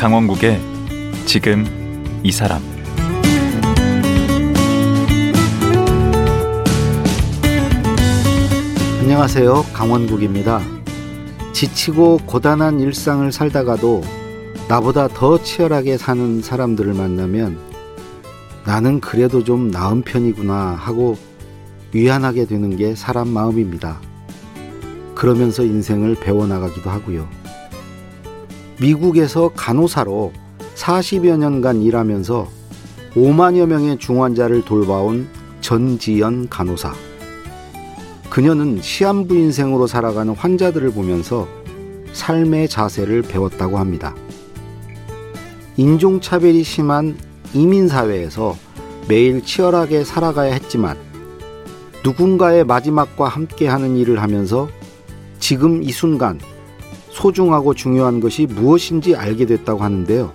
강원국의 지금 이 사람 안녕하세요. 강원국입니다. 지치고 고단한 일상을 살다가도 나보다 더 치열하게 사는 사람들을 만나면 나는 그래도 좀 나은 편이구나 하고 위안하게 되는 게 사람 마음입니다. 그러면서 인생을 배워나가기도 하고요. 미국에서 간호사로 40여 년간 일하면서 5만여 명의 중환자를 돌봐온 전지연 간호사. 그녀는 시한부 인생으로 살아가는 환자들을 보면서 삶의 자세를 배웠다고 합니다. 인종차별이 심한 이민사회에서 매일 치열하게 살아가야 했지만 누군가의 마지막과 함께 하는 일을 하면서 지금 이 순간 소중하고 중요한 것이 무엇인지 알게 됐다고 하는데요.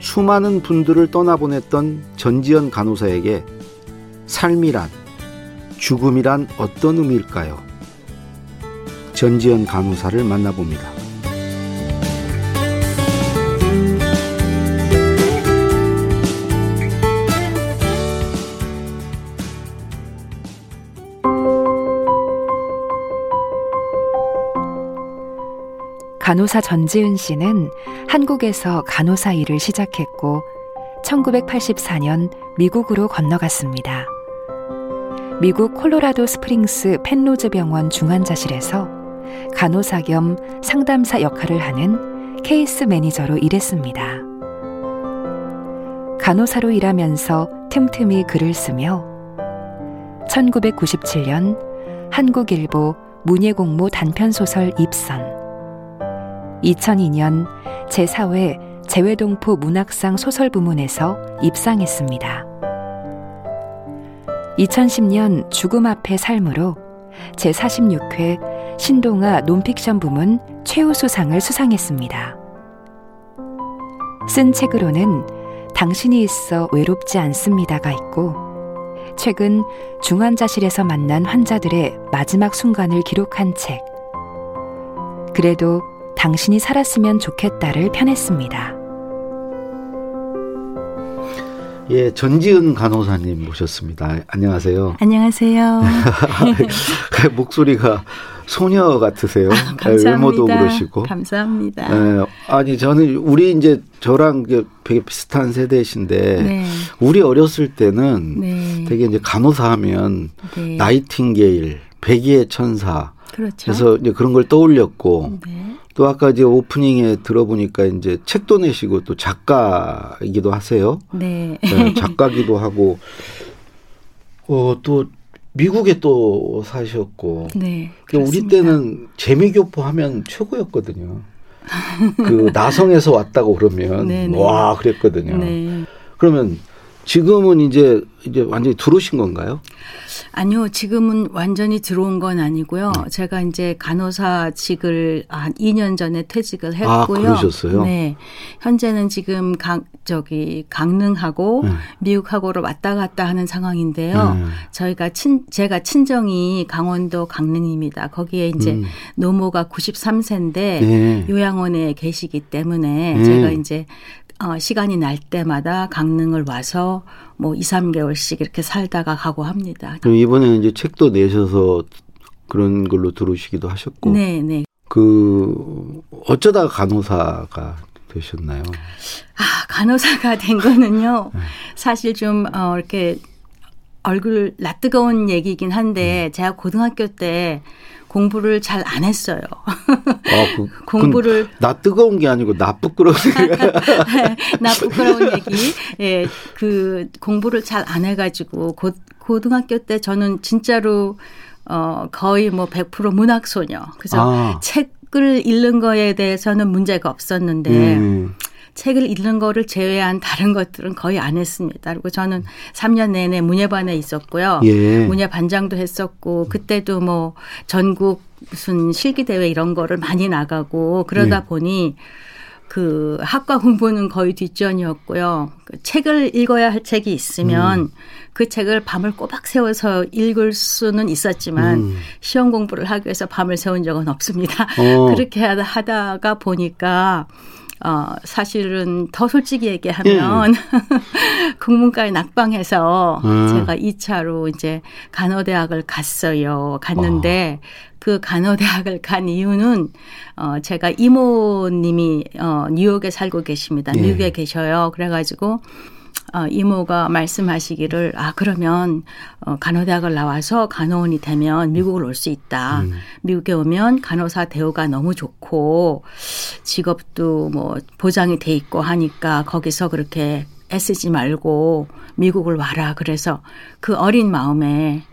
수많은 분들을 떠나보냈던 전지현 간호사에게 삶이란, 죽음이란 어떤 의미일까요? 전지현 간호사를 만나봅니다. 간호사 전지은 씨는 한국에서 간호사 일을 시작했고 1984년 미국으로 건너갔습니다. 미국 콜로라도 스프링스 펜로즈 병원 중환자실에서 간호사 겸 상담사 역할을 하는 case manager로 일했습니다. 간호사로 일하면서 틈틈이 글을 쓰며 1997년 한국일보 문예공모 단편소설 입선 2002년 제4회 재외동포 문학상 소설 부문에서 입상했습니다. 2010년 죽음 앞의 삶으로 제46회 신동아 논픽션 부문 최우수상을 수상했습니다. 쓴 책으로는 당신이 있어 외롭지 않습니다가 있고 최근 중환자실에서 만난 환자들의 마지막 순간을 기록한 책. 그래도 당신이 살았으면 좋겠다를 편했습니다. 예, 전지은 간호사님 모셨습니다. 안녕하세요. 안녕하세요. 목소리가 소녀 같으세요. 아, 외모도 그러시고. 감사합니다. 예, 아니 저는 우리 이제 저랑 되게 비슷한 세대신데 네. 우리 어렸을 때는 네. 되게 이제 간호사 하면 네. 나이팅게일, 백의의 천사. 그렇죠. 그래서 이제 그런 걸 떠올렸고 네. 또 아까 이제 오프닝에 들어보니까 이제 책도 내시고 또 작가이기도 하세요. 네. 네 작가기도 하고 어 또 미국에 또 사셨고. 네. 우리 때는 재미교포 하면 최고였거든요. 그 나성에서 왔다고 그러면 네네. 네. 와 그랬거든요. 네. 그러면 지금은 이제 이제 완전히 들어오신 건가요? 아니요, 지금은 완전히 들어온 건 아니고요. 네. 제가 이제 간호사직을 한 2년 전에 퇴직을 아, 했고요. 아, 그러셨어요? 네. 현재는 지금 강 저기 강릉하고 네. 미국하고로 왔다 갔다 하는 상황인데요. 네. 저희가 친 제가 친정이 강원도 강릉입니다. 거기에 이제 음. 노모가 93세인데 요양원에 계시기 때문에 네. 제가 이제 어, 시간이 날 때마다 강릉을 와서 뭐 2, 3개월씩 이렇게 살다가 가고 합니다. 그럼 이번에는 이제 책도 내셔서 그런 걸로 들어오시기도 하셨고. 네, 네. 그 어쩌다 간호사가 되셨나요? 아, 간호사가 된 거는요. 네. 사실 좀 어, 이렇게 얼굴 낯뜨거운 얘기긴 한데 음. 제가 고등학교 때 공부를 잘 안 했어요. 아, 그, 공부를 나 뜨거운 게 아니고 나 부끄러운 나 부끄러운 얘기. 예, 그 공부를 잘 안 해가지고 고, 고등학교 때 저는 진짜로 어 거의 뭐 100% 문학 소녀. 그래서 아. 책을 읽는 거에 대해서는 문제가 없었는데. 음. 책을 읽는 거를 제외한 다른 것들은 거의 안 했습니다. 그리고 저는 3년 내내 문예반에 있었고요. 예. 문예 반장도 했었고 그때도 뭐 전국 무슨 실기 대회 이런 거를 많이 나가고 그러다 예. 보니 그 학과 공부는 거의 뒷전이었고요. 그 책을 읽어야 할 책이 있으면 음. 그 책을 밤을 꼬박 세워서 읽을 수는 있었지만 음. 시험 공부를 하기 위해서 밤을 세운 적은 없습니다. 어. 그렇게 하다가 보니까 어, 사실은 더 솔직히 얘기하면 예. 국문과에 낙방해서 음. 제가 2차로 이제 간호대학을 갔어요. 갔는데 와. 그 간호대학을 간 이유는 어, 제가 이모님이 어, 뉴욕에 살고 계십니다. 예. 미국에 계셔요. 그래가지고 어, 이모가 말씀하시기를 아 그러면 어, 간호대학을 나와서 간호원이 되면 미국을 올 수 있다. 음. 미국에 오면 간호사 대우가 너무 좋고 직업도 뭐 보장이 돼 있고 하니까 거기서 그렇게 애쓰지 말고 미국을 와라. 그래서 그 어린 마음에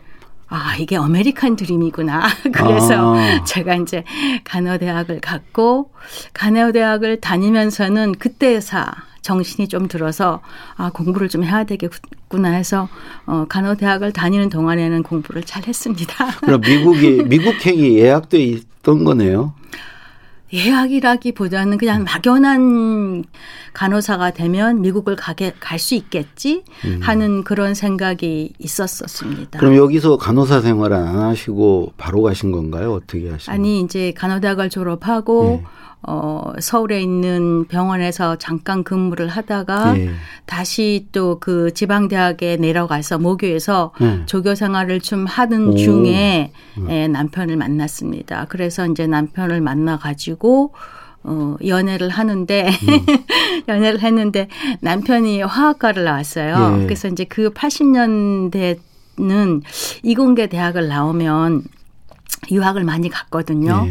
아, 이게 아메리칸 드림이구나. 그래서 아. 제가 이제 간호대학을 갔고, 간호대학을 다니면서는 그때사 정신이 좀 들어서 아 공부를 좀 해야 되겠구나 해서 어 간호대학을 다니는 동안에는 공부를 잘 했습니다. 그럼 미국이 미국행이 예약돼 있던 거네요. 예약이라기보다는 그냥 막연한 간호사가 되면 미국을 가게 갈 수 있겠지 음. 하는 그런 생각이 있었었습니다. 그럼 여기서 간호사 생활을 안 하시고 바로 가신 건가요? 어떻게 하신? 아니 이제 간호대학을 졸업하고 네. 어, 서울에 있는 병원에서 잠깐 근무를 하다가 예. 다시 또 그 지방대학에 내려가서 모교에서 예. 조교 생활을 좀 하는 오. 중에 음. 예, 남편을 만났습니다. 그래서 이제 남편을 만나가지고 어, 연애를 하는데, 음. 연애를 했는데 남편이 화학과를 나왔어요. 예. 그래서 이제 그 80년대는 이공계 대학을 나오면 유학을 많이 갔거든요.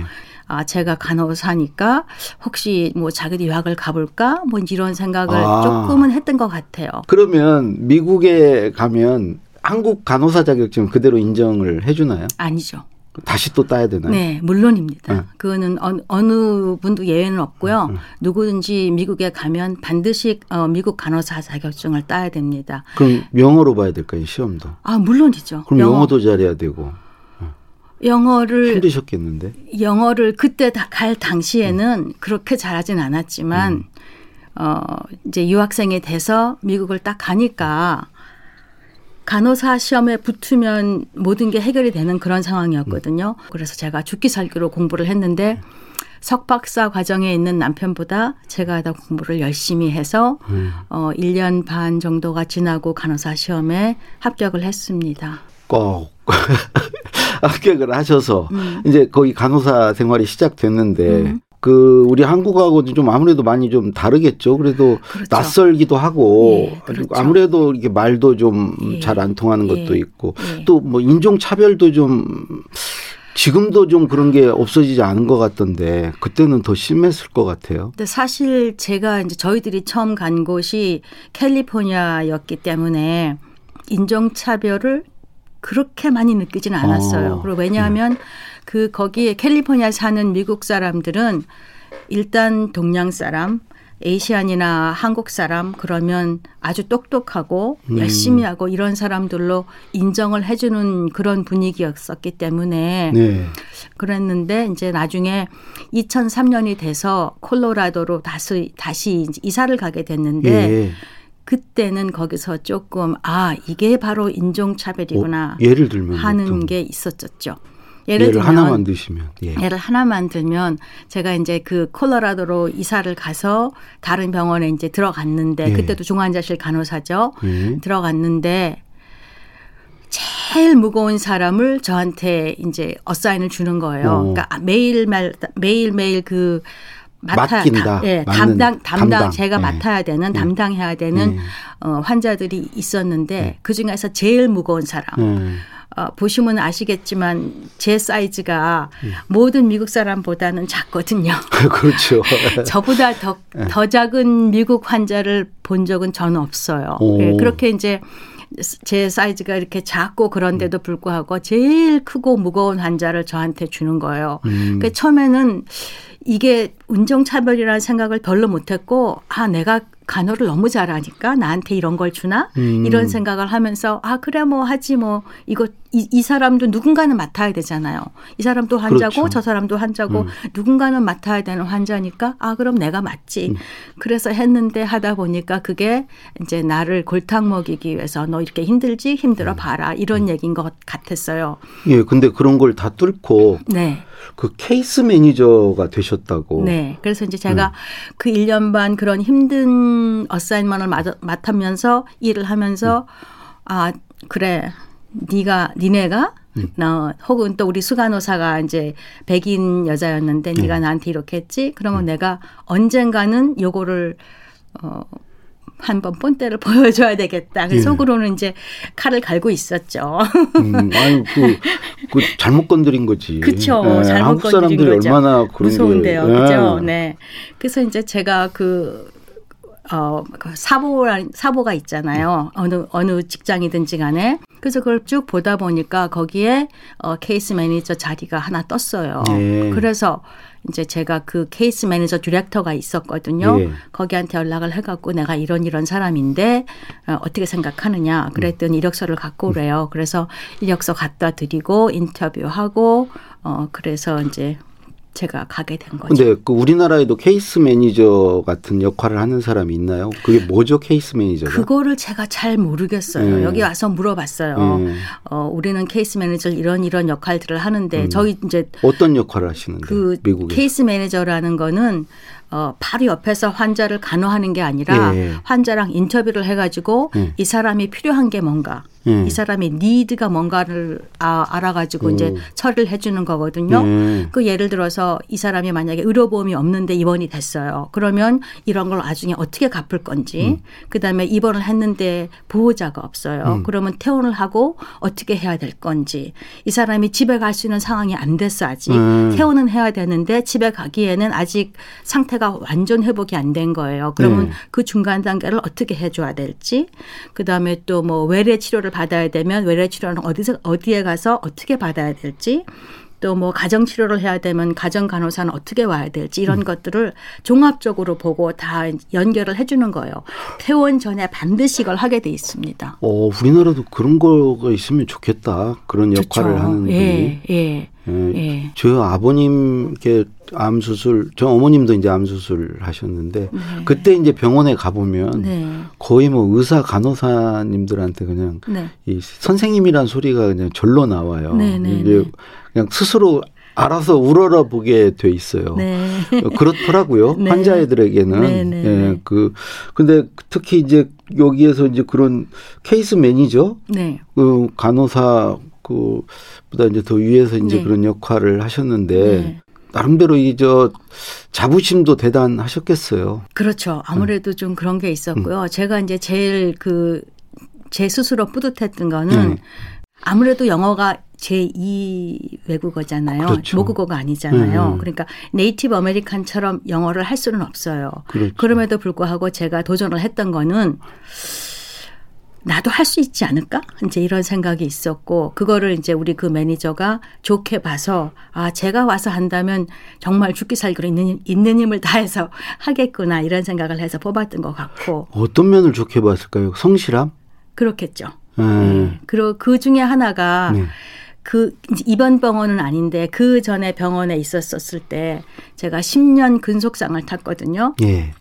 예. 아, 제가 간호사니까 혹시 뭐 자기도 유학을 가볼까? 뭐 이런 생각을 아. 조금은 했던 것 같아요. 그러면 미국에 가면 한국 간호사 자격증 그대로 인정을 해주나요? 아니죠. 다시 또 따야 되나요? 네, 물론입니다. 네. 그거는 어느 분도 예외는 없고요. 네. 누구든지 미국에 가면 반드시 어, 미국 간호사 자격증을 따야 됩니다. 그럼 영어로 봐야 될까요, 시험도? 아, 물론이죠. 그럼 영어. 도 잘해야 되고. 영어를 힘드셨겠는데 영어를 그때 갈 당시에는 음. 그렇게 잘하진 않았지만 음. 어 이제 유학생이 돼서 미국을 딱 가니까 간호사 시험에 붙으면 모든 게 해결이 되는 그런 상황이었거든요. 음. 그래서 제가 죽기 살기로 공부를 했는데 석박사 과정에 있는 남편보다 제가 더 공부를 열심히 해서 음. 어 1년 반 정도가 지나고 간호사 시험에 합격을 했습니다. 꼭 합격을 하셔서 음. 이제 거기 간호사 생활이 시작됐는데 음. 그 우리 한국하고는 좀 아무래도 많이 좀 다르겠죠. 그래도 그렇죠. 낯설기도 하고 예, 그렇죠. 아무래도 이렇게 말도 좀 잘안 예. 통하는 것도 예. 있고 예. 또뭐 인종 차별도 좀 지금도 좀 그런 게 없어지지 않은 것 같던데 그때는 더 심했을 것 같아요. 근데 사실 제가 이제 저희들이 처음 간 곳이 캘리포니아였기 때문에 인종 차별을 그렇게 많이 느끼지는 않았어요. 어. 그리고 왜냐하면 네. 그 거기에 캘리포니아 사는 미국 사람들은 일단 동양 사람, 에이시안이나 한국 사람 그러면 아주 똑똑하고 음. 열심히 하고 이런 사람들로 인정을 해주는 그런 분위기였었기 때문에 네. 그랬는데 이제 나중에 2003년이 돼서 콜로라도로 다시 다시 이사를 가게 됐는데 예. 그때는 거기서 조금 아 이게 바로 인종차별이구나 어, 예를 들면 하는 게 있었었죠. 예를, 예를 들면 하나만 드시면 예. 를 하나만 들면 제가 이제 그 콜로라도로 이사를 가서 다른 병원에 이제 들어갔는데 예. 그때도 중환자실 간호사죠. 예. 들어갔는데 제일 무거운 사람을 저한테 이제 어사인을 주는 거예요. 오. 그러니까 매일 말 매일 매일 그 맡아, 맡긴다. 다, 예, 담당, 담당, 담당, 제가 네. 맡아야 되는, 네. 담당해야 되는 네. 어, 환자들이 있었는데 네. 그 중에서 제일 무거운 사람. 네. 어, 보시면 아시겠지만 제 사이즈가 음. 모든 미국 사람보다는 작거든요. 그렇죠. 저보다 더, 더 작은 미국 환자를 본 적은 저는 없어요. 네, 그렇게 이제 제 사이즈가 이렇게 작고 그런데도 음. 불구하고 제일 크고 무거운 환자를 저한테 주는 거예요. 음. 그 처음에는 이게 운정차별이라는 생각을 별로 못했고 아 내가 간호를 너무 잘하니까 나한테 이런 걸 주나 음. 이런 생각을 하면서 아 그래 뭐 하지 뭐 이거 이, 이 사람도 누군가는 맡아야 되잖아요. 이 사람도 환자고 그렇죠. 저 사람도 환자고 음. 누군가는 맡아야 되는 환자니까 아 그럼 내가 맞지. 음. 그래서 했는데 하다 보니까 그게 이제 나를 골탕 먹이기 위해서 너 이렇게 힘들지 힘들어 음. 봐라 이런 음. 얘기인 것 같았어요. 예, 근데 그런 걸 다 뚫고 네. 그 case manager가 되셨다고. 네. 그래서 이제 제가 음. 그 1년 반 그런 힘든 assignment를 맡으면서 일을 하면서 음. 아 그래 네가 니네가 음. 어, 혹은 또 우리 수간호사가 이제 백인 여자였는데 네. 네가 나한테 이렇게 했지 그러면 음. 내가 언젠가는 요거를 어 한번 본때를 보여줘야 되겠다. 그 예. 속으로는 이제 칼을 갈고 있었죠. 음, 아니 그, 그 잘못 건드린 거지. 그렇죠. 예, 잘못 한국 사람들이 거죠. 얼마나 무서운데요. 게, 예. 그죠. 네. 그래서 이제 제가 그 어, 그 사보, 사보가 있잖아요. 어느, 어느 직장이든지 간에. 그래서 그걸 쭉 보다 보니까 거기에 어, case manager 자리가 하나 떴어요. 네. 그래서 이제 제가 그 case manager director가 있었거든요. 네. 거기한테 연락을 해갖고 내가 이런 이런 사람인데 어, 어떻게 생각하느냐. 그랬더니 이력서를 갖고 오래요. 그래서 이력서 갖다 드리고 인터뷰하고 어, 그래서 이제 제가 가게 된 거죠. 근데 그 우리나라에도 case manager 같은 역할을 하는 사람이 있나요? 그게 뭐죠, case manager가? 그거를 제가 잘 모르겠어요. 네. 여기 와서 물어봤어요. 네. 어, 우리는 case manager 이런 이런 역할들을 하는데 음. 저희 이제 어떤 역할을 하시는데? 그 미국에 case manager라는 거는 어, 바로 옆에서 환자를 간호하는 게 아니라 예. 환자랑 인터뷰를 해가지고 예. 이 사람이 필요한 게 뭔가 예. 이 사람의 need가 뭔가를 아, 알아가지고 오. 이제 처리를 해주는 거거든요. 예. 그 예를 들어서 이 사람이 만약에 의료보험이 없는데 입원이 됐어요. 그러면 이런 걸 나중에 어떻게 갚을 건지 음. 그다음에 입원을 했는데 보호자가 없어요. 음. 그러면 퇴원을 하고 어떻게 해야 될 건지 이 사람이 집에 갈 수 있는 상황이 안 됐어 아직 음. 퇴원은 해야 되는데 집에 가기에는 아직 상태가 완전 회복이 안 된 거예요. 그러면 네. 그 중간 단계를 어떻게 해줘야 될지 그 다음에 또 뭐 외래 치료를 받아야 되면 외래 치료는 어디서 어디에 가서 어떻게 받아야 될지 또 뭐 가정 치료를 해야 되면 가정 간호사는 어떻게 와야 될지 이런 음. 것들을 종합적으로 보고 다 연결을 해주는 거예요. 퇴원 전에 반드시 이걸 하게 돼 있습니다. 어, 우리나라도 그런 거가 있으면 좋겠다. 그런 역할을 좋죠. 하는 분이. 예, 예. 예. 예. 저 아버님께 암 수술, 저 어머님도 이제 암 수술 하셨는데 네. 그때 이제 병원에 가 보면 네. 거의 뭐 의사 간호사님들한테 그냥 네. 이 선생님이란 소리가 그냥 절로 나와요. 네, 네, 이제 네. 그냥 스스로 알아서 우러러 보게 돼 있어요. 네. 그렇더라고요. 네. 환자애들에게는. 네, 네, 예, 그 근데 특히 이제 여기에서 이제 그런 케이스 매니저, 네. 그 간호사 그보다 이제 더 위에서 이제 네. 그런 역할을 하셨는데 네. 나름대로 이 저 자부심도 대단하셨겠어요. 그렇죠. 아무래도 음. 좀 그런 게 있었고요. 음. 제가 이제 제일 그 제 스스로 뿌듯했던 거는 음. 아무래도 영어가 제2 외국어잖아요. 그렇죠. 모국어가 아니잖아요. 음. 그러니까 native American처럼 영어를 할 수는 없어요. 그렇죠. 그럼에도 불구하고 제가 도전을 했던 거는 나도 할 수 있지 않을까? 이제 이런 생각이 있었고, 그거를 이제 우리 그 매니저가 좋게 봐서, 아, 제가 와서 한다면 정말 죽기 살기로 있는, 있는 힘을 다해서 하겠구나, 이런 생각을 해서 뽑았던 것 같고. 어떤 면을 좋게 봤을까요? 성실함? 그렇겠죠. 음. 네. 그리고 그 중에 하나가, 네. 그 이번 병원은 아닌데 그 전에 병원에 있었었을 때 제가 10년 근속상을 탔거든요. 예.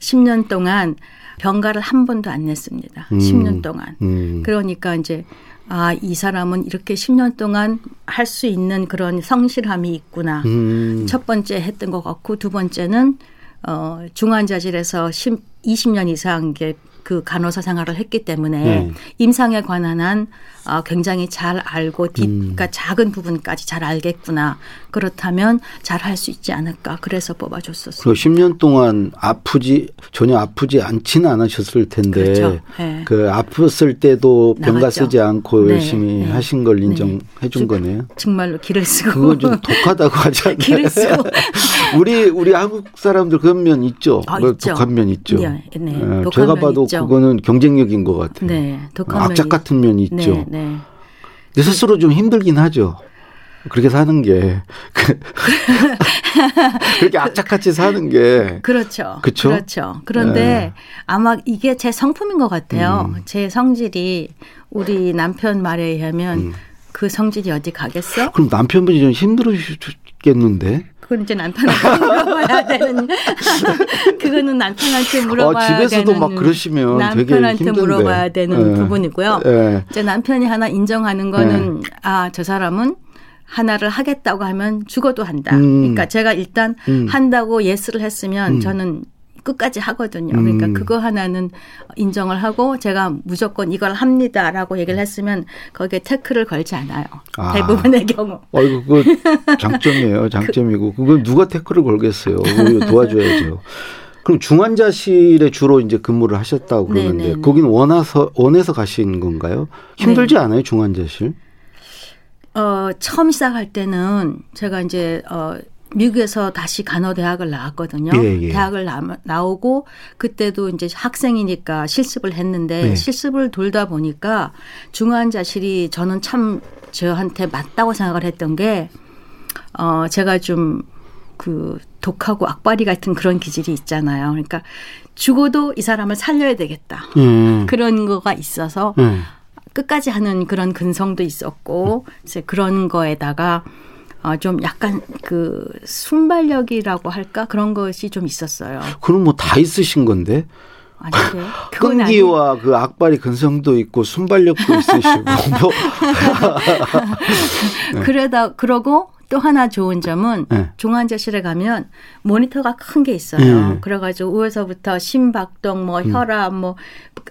10년 동안 병가를 한 번도 안 냈습니다. 음. 10년 동안. 음. 그러니까 이제 아, 이 사람은 이렇게 10년 동안 할 수 있는 그런 성실함이 있구나. 음. 첫 번째 했던 것 같고 두 번째는 어, 중환자실에서 10, 20년 이상 이게 그 간호사 생활을 했기 때문에 네. 임상에 관한 한 어, 굉장히 잘 알고 딥, 음. 그러니까 작은 부분까지 잘 알겠구나. 그렇다면 잘 할 수 있지 않을까. 그래서 뽑아줬었어요. 그 10년 동안 아프지 전혀 아프지 않지는 않으셨을 텐데 그렇죠. 네. 그 아팠을 때도 병가 나갔죠. 쓰지 않고 네. 열심히 네. 하신 걸 네. 인정해 준 거네요. 정말로 길을 쓰고 그건 좀 독하다고 하지 않나요? 길을 쓰고 우리 우리 한국 사람들 그런 면 있죠. 아, 뭐 독한 면 있죠. 네, 네. 네. 제가 봐도 있죠. 그거는 경쟁력인 것 같아요. 네, 독한 악착 같은 면이 있죠. 네. 네. 내 스스로 좀 힘들긴 하죠. 그렇게 사는 게 그렇게 악착같이 사는 게 그렇죠. 그렇죠. 그렇죠. 그런데 네. 아마 이게 제 성품인 것 같아요. 음. 제 성질이 우리 남편 말에 의하면 음. 그 성질이 어디 가겠어? 그럼 남편분이 좀 힘들으셨겠는데? 그건 이제 남편한테 물어봐야 되는. 그거는 남편한테 물어봐야 아, 집에서도 되는. 막 그러시면 남편한테 물어봐야 되는 네. 부분이고요. 네. 이제 남편이 하나 인정하는 거는 네. 아저 사람은 하나를 하겠다고 하면 죽어도 한다. 음. 그러니까 제가 일단 음. 한다고 예스를 했으면 음. 저는 끝까지 하거든요. 그러니까 음. 그거 하나는 인정을 하고 제가 무조건 이걸 합니다라고 얘기를 했으면 거기에 태클을 걸지 않아요. 아. 대부분의 경우. 어이구, 그거 장점이에요. 장점이고. 그걸 누가 태클을 걸겠어요. 도와줘야죠. 그럼 중환자실에 주로 이제 근무를 하셨다고 그러는데 네네. 거기는 원해서 원해서 가신 건가요? 힘들지 네. 않아요, 중환자실? 어, 처음 시작할 때는 제가 이제 어 미국에서 다시 간호 대학을 나왔거든요. 예, 예. 대학을 나, 오고 그때도 이제 학생이니까 실습을 했는데 예. 실습을 돌다 보니까 중환자실이 저는 참 저한테 맞다고 생각을 했던 게 어, 제가 좀 그 독하고 악바리 같은 그런 기질이 있잖아요. 그러니까 죽어도 이 사람을 살려야 되겠다. 음. 그런 거가 있어서 음. 끝까지 하는 그런 근성도 있었고 이제 그런 거에다가 어, 좀 약간 그 순발력이라고 할까 그런 것이 좀 있었어요. 그럼 뭐 다 있으신 건데? 아니요. 끈기와 아니... 그 악발이 근성도 있고 순발력도 있으시고 뭐. 네. 그러다 그러고 또 하나 좋은 점은 네. 중환자실에 가면 모니터가 큰 게 있어요. 네. 그래가지고 위에서부터 심박동, 뭐 음. 혈압, 뭐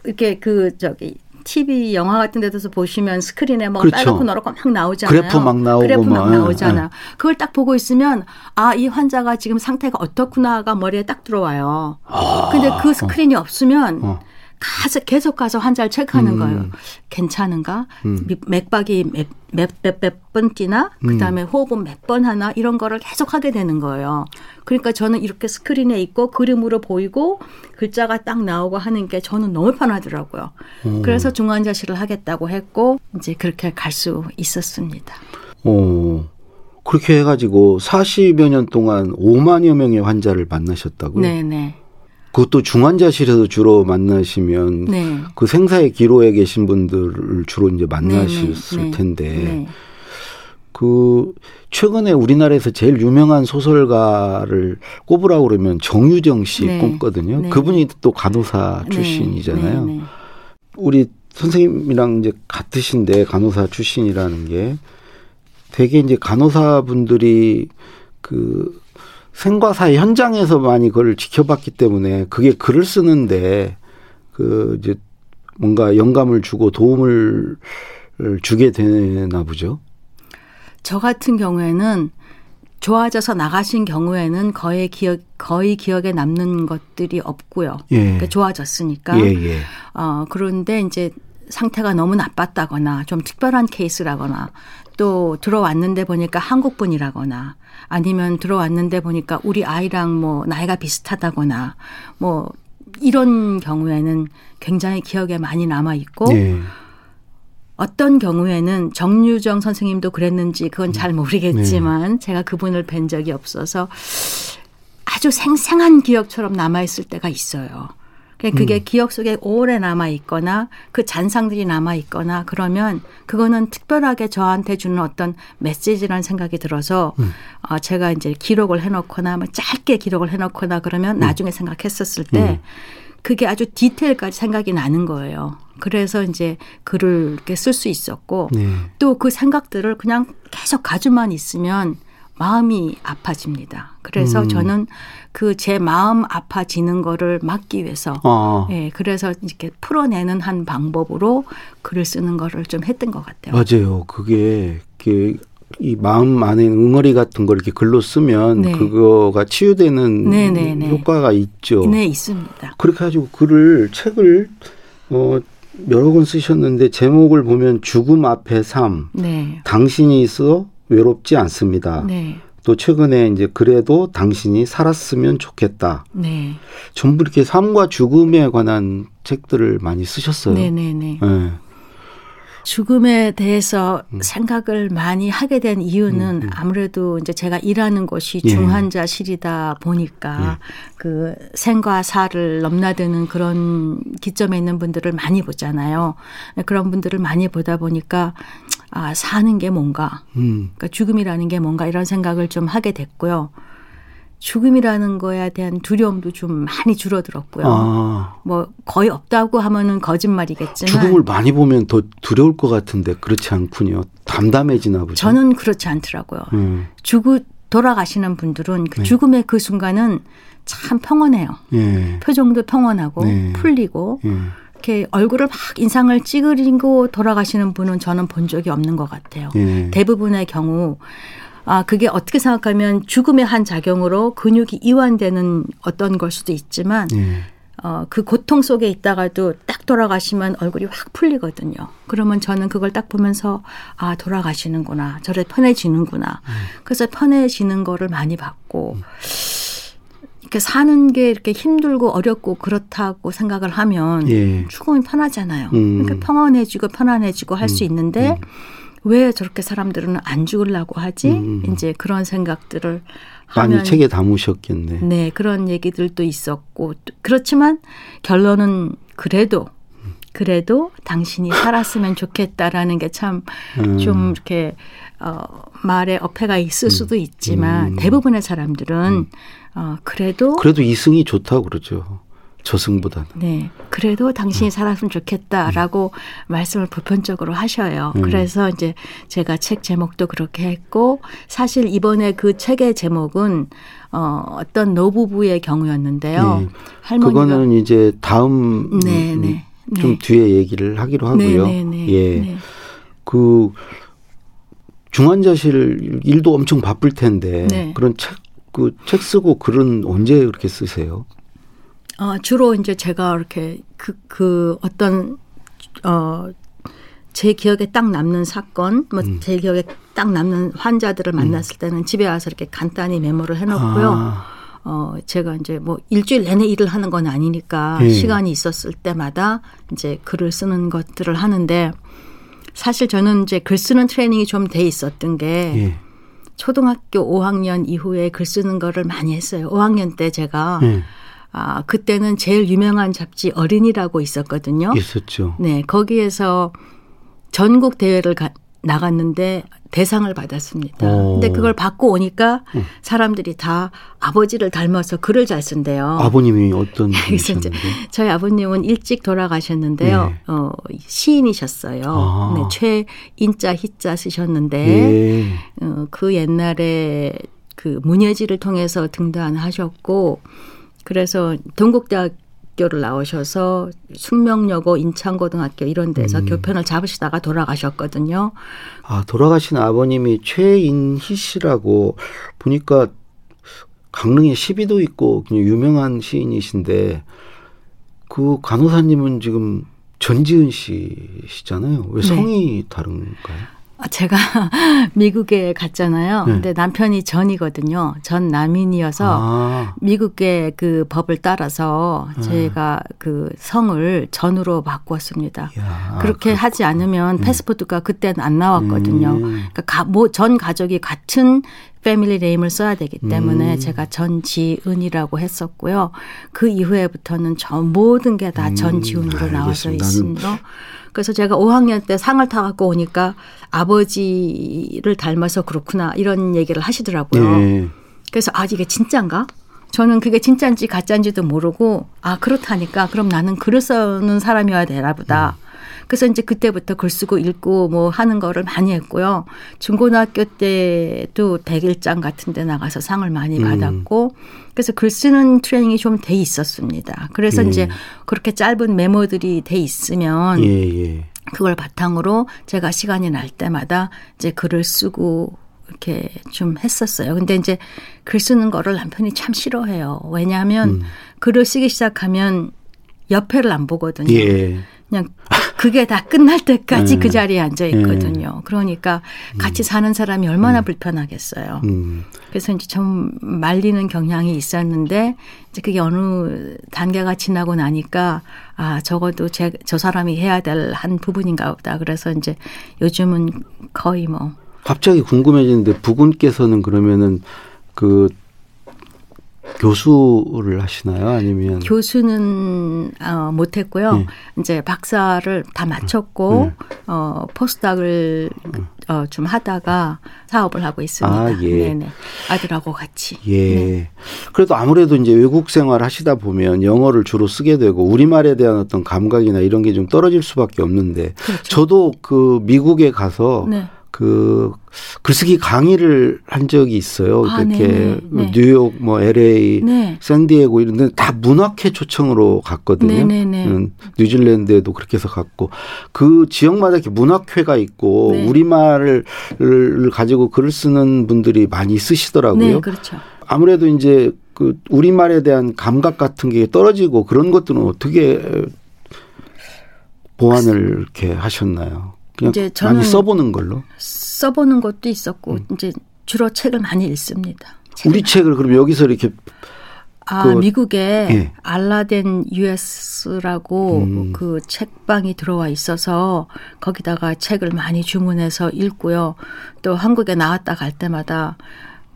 이렇게 그 저기 TV 영화 같은 데서 보시면 스크린에 뭐 그렇죠. 빨갛고 노랗고 막 나오잖아요. 그래프 막 나오고 그래프 막 나오잖아요. 네. 그걸 딱 보고 있으면 아 이 환자가 지금 상태가 어떻구나가 머리에 딱 들어와요. 아. 근데 그 스크린이 없으면 어. 가서 계속 가서 환자를 체크하는 음. 거예요. 괜찮은가? 음. 맥박이 몇몇몇 번 뛰나? 음. 그다음에 호흡은 몇 번 하나? 이런 거를 계속 하게 되는 거예요. 그러니까 저는 이렇게 스크린에 있고 그림으로 보이고 글자가 딱 나오고 하는 게 저는 너무 편하더라고요. 오. 그래서 중환자실을 하겠다고 했고 이제 그렇게 갈 수 있었습니다. 오. 그렇게 해가지고 40여 년 동안 5만여 명의 환자를 만나셨다고요? 네네. 그것도 중환자실에서 주로 만나시면 네. 그 생사의 기로에 계신 분들을 주로 이제 만나셨을 네, 네, 텐데 네. 그 최근에 우리나라에서 제일 유명한 소설가를 꼽으라고 그러면 정유정 씨 네. 꼽거든요. 네. 그분이 또 간호사 출신이잖아요. 우리 선생님이랑 이제 같으신데 간호사 출신이라는 게 되게 이제 간호사분들이 그 생과사의 현장에서 많이 그걸 지켜봤기 때문에 그게 글을 쓰는데 그 이제 뭔가 영감을 주고 도움을 주게 되나 보죠. 저 같은 경우에는 좋아져서 나가신 경우에는 거의 기억 거의 기억에 남는 것들이 없고요. 예. 그러니까 좋아졌으니까. 예, 예. 어 그런데 이제 상태가 너무 나빴다거나 좀 특별한 케이스라거나 또 들어왔는데 보니까 한국 분이라거나 아니면 들어왔는데 보니까 우리 아이랑 뭐 나이가 비슷하다거나 뭐 이런 경우에는 굉장히 기억에 많이 남아 있고 네. 어떤 경우에는 정유정 선생님도 그랬는지 그건 잘 모르겠지만 네. 제가 그분을 뵌 적이 없어서 아주 생생한 기억처럼 남아 있을 때가 있어요. 그게 음. 기억 속에 오래 남아 있거나 그 잔상들이 남아 있거나 그러면 그거는 특별하게 저한테 주는 어떤 메시지라는 생각이 들어서 음. 어, 제가 이제 기록을 해놓거나 뭐 짧게 기록을 해놓거나 그러면 음. 나중에 생각했었을 때 음. 그게 아주 디테일까지 생각이 나는 거예요. 그래서 이제 글을 이렇게 쓸 수 있었고 네. 또그 생각들을 그냥 계속 가지만 있으면 마음이 아파집니다. 그래서 음. 저는 그 제 마음 아파지는 거를 막기 위해서 아. 예, 그래서 이렇게 풀어내는 한 방법으로 글을 쓰는 거를 좀 했던 것 같아요. 맞아요. 그게 이 마음 안에 응어리 같은 걸 이렇게 글로 쓰면 네. 그거가 치유되는 네네네. 네, 네. 효과가 있죠. 네, 있습니다. 그렇게 가지고 글을 책을 어 여러 권 쓰셨는데 제목을 보면 죽음 앞에 삶, 네. 당신이 있어 외롭지 않습니다. 네. 또 최근에 이제 그래도 당신이 살았으면 좋겠다. 네. 전부 이렇게 삶과 죽음에 관한 책들을 많이 쓰셨어요. 네네네. 네. 죽음에 대해서 음. 생각을 많이 하게 된 이유는 음, 음. 아무래도 이제 제가 일하는 곳이 예. 중환자실이다 보니까 예. 그 생과 사를 넘나드는 그런 기점에 있는 분들을 많이 보잖아요. 그런 분들을 많이 보다 보니까 아, 사는 게 뭔가, 음. 그러니까 죽음이라는 게 뭔가 이런 생각을 좀 하게 됐고요. 죽음이라는 거에 대한 두려움도 좀 많이 줄어들었고요. 아. 뭐 거의 없다고 하면은 거짓말이겠지만 죽음을 많이 보면 더 두려울 것 같은데 그렇지 않군요. 담담해지나 보죠. 저는 그렇지 않더라고요. 음. 죽을 돌아가시는 분들은 그 네. 죽음의 그 순간은 참 평온해요. 예. 표정도 평온하고 네. 풀리고 예. 이렇게 얼굴을 막 인상을 찌그리고 돌아가시는 분은 저는 본 적이 없는 것 같아요. 예. 대부분의 경우 아 그게 어떻게 생각하면 죽음의 한 작용으로 근육이 이완되는 어떤 걸 수도 있지만 예. 어, 그 고통 속에 있다가도 딱 돌아가시면 얼굴이 확 풀리거든요. 그러면 저는 그걸 딱 보면서 아 돌아가시는구나 저래 편해지는구나. 음. 그래서 편해지는 거를 많이 봤고 음. 이렇게 사는 게 이렇게 힘들고 어렵고 그렇다고 생각을 하면 예. 죽음이 편하잖아요. 음. 그러니까 평온해지고 편안해지고 할수 음. 있는데 음. 왜 저렇게 사람들은 안 죽으려고 하지? 음. 이제 그런 생각들을 많이 하면 책에 담으셨겠네. 네, 그런 얘기들도 있었고 그렇지만 결론은 그래도 그래도 당신이 살았으면 좋겠다라는 게 참좀 음. 이렇게 어 말에 어폐가 있을 수도 있지만 음. 대부분의 사람들은 음. 어 그래도 그래도 이승이 좋다고 그러죠. 저승보다는. 네. 그래도 당신이 음. 살았으면 좋겠다라고 음. 말씀을 보편적으로 하셔요. 음. 그래서 이제 제가 책 제목도 그렇게 했고 사실 이번에 그 책의 제목은 어, 어떤 노부부의 경우였는데요. 네. 할머니가 그거는 이제 다음 네, 음, 네, 좀 네. 뒤에 얘기를 하기로 하고요. 네, 네, 네. 예. 네. 그 중환자실 일도 엄청 바쁠 텐데 네. 그런 책 그 책 쓰고 글은 언제 그렇게 쓰세요? 어, 주로 이제 제가 이렇게 그, 그 어떤, 어, 제 기억에 딱 남는 사건, 뭐제 음. 기억에 딱 남는 환자들을 만났을 음. 때는 집에 와서 이렇게 간단히 메모를 해놓고요. 아. 어, 제가 이제 뭐 일주일 내내 일을 하는 건 아니니까 예. 시간이 있었을 때마다 이제 글을 쓰는 것들을 하는데 사실 저는 이제 글 쓰는 트레이닝이 좀 돼 있었던 게 예. 초등학교 5학년 이후에 글 쓰는 거를 많이 했어요. 5학년 때 제가 예. 아, 그때는 제일 유명한 잡지 어린이라고 있었거든요. 있었죠. 네, 거기에서 전국 대회를 가, 나갔는데 대상을 받았습니다. 오. 근데 그걸 받고 오니까 사람들이 다 아버지를 닮아서 글을 잘 쓴대요. 아버님이 어떤 분이셨는데? 저희 아버님은 일찍 돌아가셨는데요. 네. 어, 시인이셨어요. 아. 네, 최인자 희자 쓰셨는데 네. 어, 그 옛날에 그 문예지를 통해서 등단하셨고 그래서 동국대학 교를 나오셔서 숙명여고 인창고등학교 이런 데서 음. 교편을 잡으시다가 돌아가셨거든요. 아 돌아가신 아버님이 최인희 씨라고 보니까 강릉에 시비도 있고 그냥 유명한 시인이신데 그 간호사님은 지금 전지은 씨시잖아요. 왜 네. 성이 네. 다른가요? 아, 제가 미국에 갔잖아요. 네. 근데 남편이 전이거든요. 전 남인이어서 아. 미국의 그 법을 따라서 네. 제가 그 성을 전으로 바꾸었습니다. 야, 그렇게 그렇구나. 하지 않으면 음. 패스포트가 그때는 안 나왔거든요. 음. 그러니까 뭐전 가족이 같은 패밀리 네임을 써야 되기 때문에 음. 제가 전지은이라고 했었고요. 그 이후에부터는 전 모든 게 다 전지은으로 음. 나와서 있습니다. 그래서 제가 5학년 때 상을 타갖고 오니까 아버지를 닮아서 그렇구나 이런 얘기를 하시더라고요. 네. 그래서 아 이게 진짠가? 저는 그게 진짠지 가짠지도 모르고 아 그렇다니까 그럼 나는 글을 쓰는 사람이어야 되나 보다. 음. 그래서 이제 그때부터 글 쓰고 읽고 뭐 하는 거를 많이 했고요. 중고등학교 때도 백일장 같은 데 나가서 상을 많이 음. 받았고 그래서 글 쓰는 트레이닝이 좀 돼 있었습니다. 그래서 예. 이제 그렇게 짧은 메모들이 돼 있으면 예, 예. 그걸 바탕으로 제가 시간이 날 때마다 이제 글을 쓰고 이렇게 좀 했었어요. 근데 이제 글 쓰는 거를 남편이 참 싫어해요. 왜냐하면 음. 글을 쓰기 시작하면 옆에를 안 보거든요. 예. 그냥 그게 다 끝날 때까지 음. 그 자리에 앉아 있거든요. 음. 그러니까 같이 사는 사람이 얼마나 음. 불편하겠어요. 음. 그래서 이제 좀 말리는 경향이 있었는데 이제 그게 어느 단계가 지나고 나니까 아 적어도 제, 저 사람이 해야 될 한 부분인가 보다. 그래서 이제 요즘은 거의 뭐 갑자기 궁금해지는데 부군께서는 그러면은 그 교수를 하시나요? 아니면 교수는 어, 못했고요. 네. 이제 박사를 다 마쳤고 네. 어, 포스닥을 어, 좀 하다가 사업을 하고 있습니다. 아, 예. 네네. 아들하고 같이. 예. 네. 그래도 아무래도 이제 외국 생활 하시다 보면 영어를 주로 쓰게 되고 우리말에 대한 어떤 감각이나 이런 게 좀 떨어질 수밖에 없는데 그렇죠. 저도 그 미국에 가서 네. 그 글쓰기 강의를 한 적이 있어요. 아, 이렇게 네, 네. 뉴욕, 뭐 LA, 네. 샌디에고 이런 데다 문학회 초청으로 갔거든요. 네, 네, 음, 뉴질랜드에도 그렇게 해서 갔고 그 지역마다 이렇게 문학회가 있고 우리말을 가지고 글을 쓰는 분들이 많이 쓰시더라고요. 그렇죠. 아무래도 이제 그 우리말에 대한 감각 같은 게 떨어지고 그런 것들은 어떻게 보완을 이렇게 하셨나요? 이제 저는 많이 써보는 걸로 써보는 것도 있었고 음. 이제 주로 책을 많이 읽습니다. 우리 책을 그럼 여기서 이렇게 아, 그, 미국에 예. 알라덴 US라고 음. 그 책방이 들어와 있어서 거기다가 책을 많이 주문해서 읽고요. 또 한국에 나왔다 갈 때마다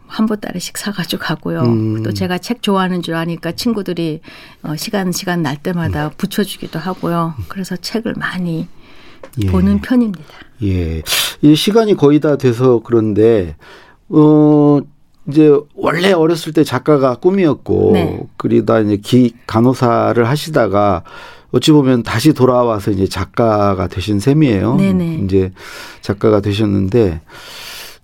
한 보따리씩 사가지고 가고요. 음. 또 제가 책 좋아하는 줄 아니까 친구들이 어, 시간 시간 날 때마다 음. 붙여주기도 하고요. 그래서 책을 많이 예. 보는 편입니다. 예. 이 시간이 거의 다 돼서 그런데 어 이제 원래 어렸을 때 작가가 꿈이었고 네. 그러다 이제 기 간호사를 하시다가 어찌 보면 다시 돌아와서 이제 작가가 되신 셈이에요. 네네. 이제 작가가 되셨는데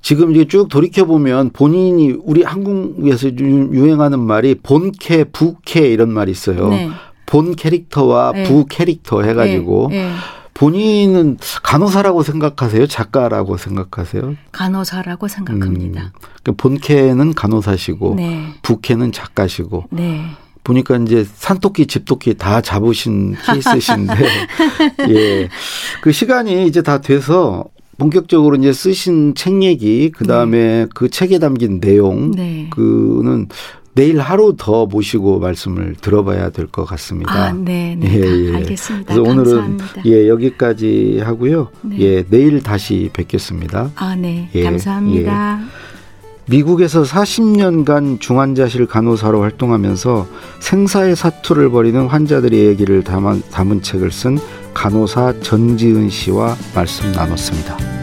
지금 이제 쭉 돌이켜 보면 본인이 우리 한국에서 유행하는 말이 본캐, 부캐 이런 말이 있어요. 네. 본 캐릭터와 네. 부 캐릭터 해가지고 네. 네. 본인은 간호사라고 생각하세요? 작가라고 생각하세요? 간호사라고 생각합니다. 음, 그러니까 본캐는 간호사시고 네. 부캐는 작가시고. 네. 보니까 이제 산토끼, 집토끼 다 잡으신 케이스신데, 예. 그 시간이 이제 다 돼서 본격적으로 이제 쓰신 책 얘기, 그 다음에 네. 그 책에 담긴 내용, 네. 그는 내일 하루 더 모시고 말씀을 들어봐야 될 것 같습니다. 아, 네, 네. 예, 예. 알겠습니다. 그래서 감사합니다. 오늘은 예, 여기까지 하고요. 네. 예, 내일 다시 뵙겠습니다. 아, 네. 예, 감사합니다. 예. 미국에서 40년간 중환자실 간호사로 활동하면서 생사의 사투를 벌이는 환자들의 얘기를 담은, 담은 책을 쓴 간호사 전지은 씨와 말씀 나눴습니다.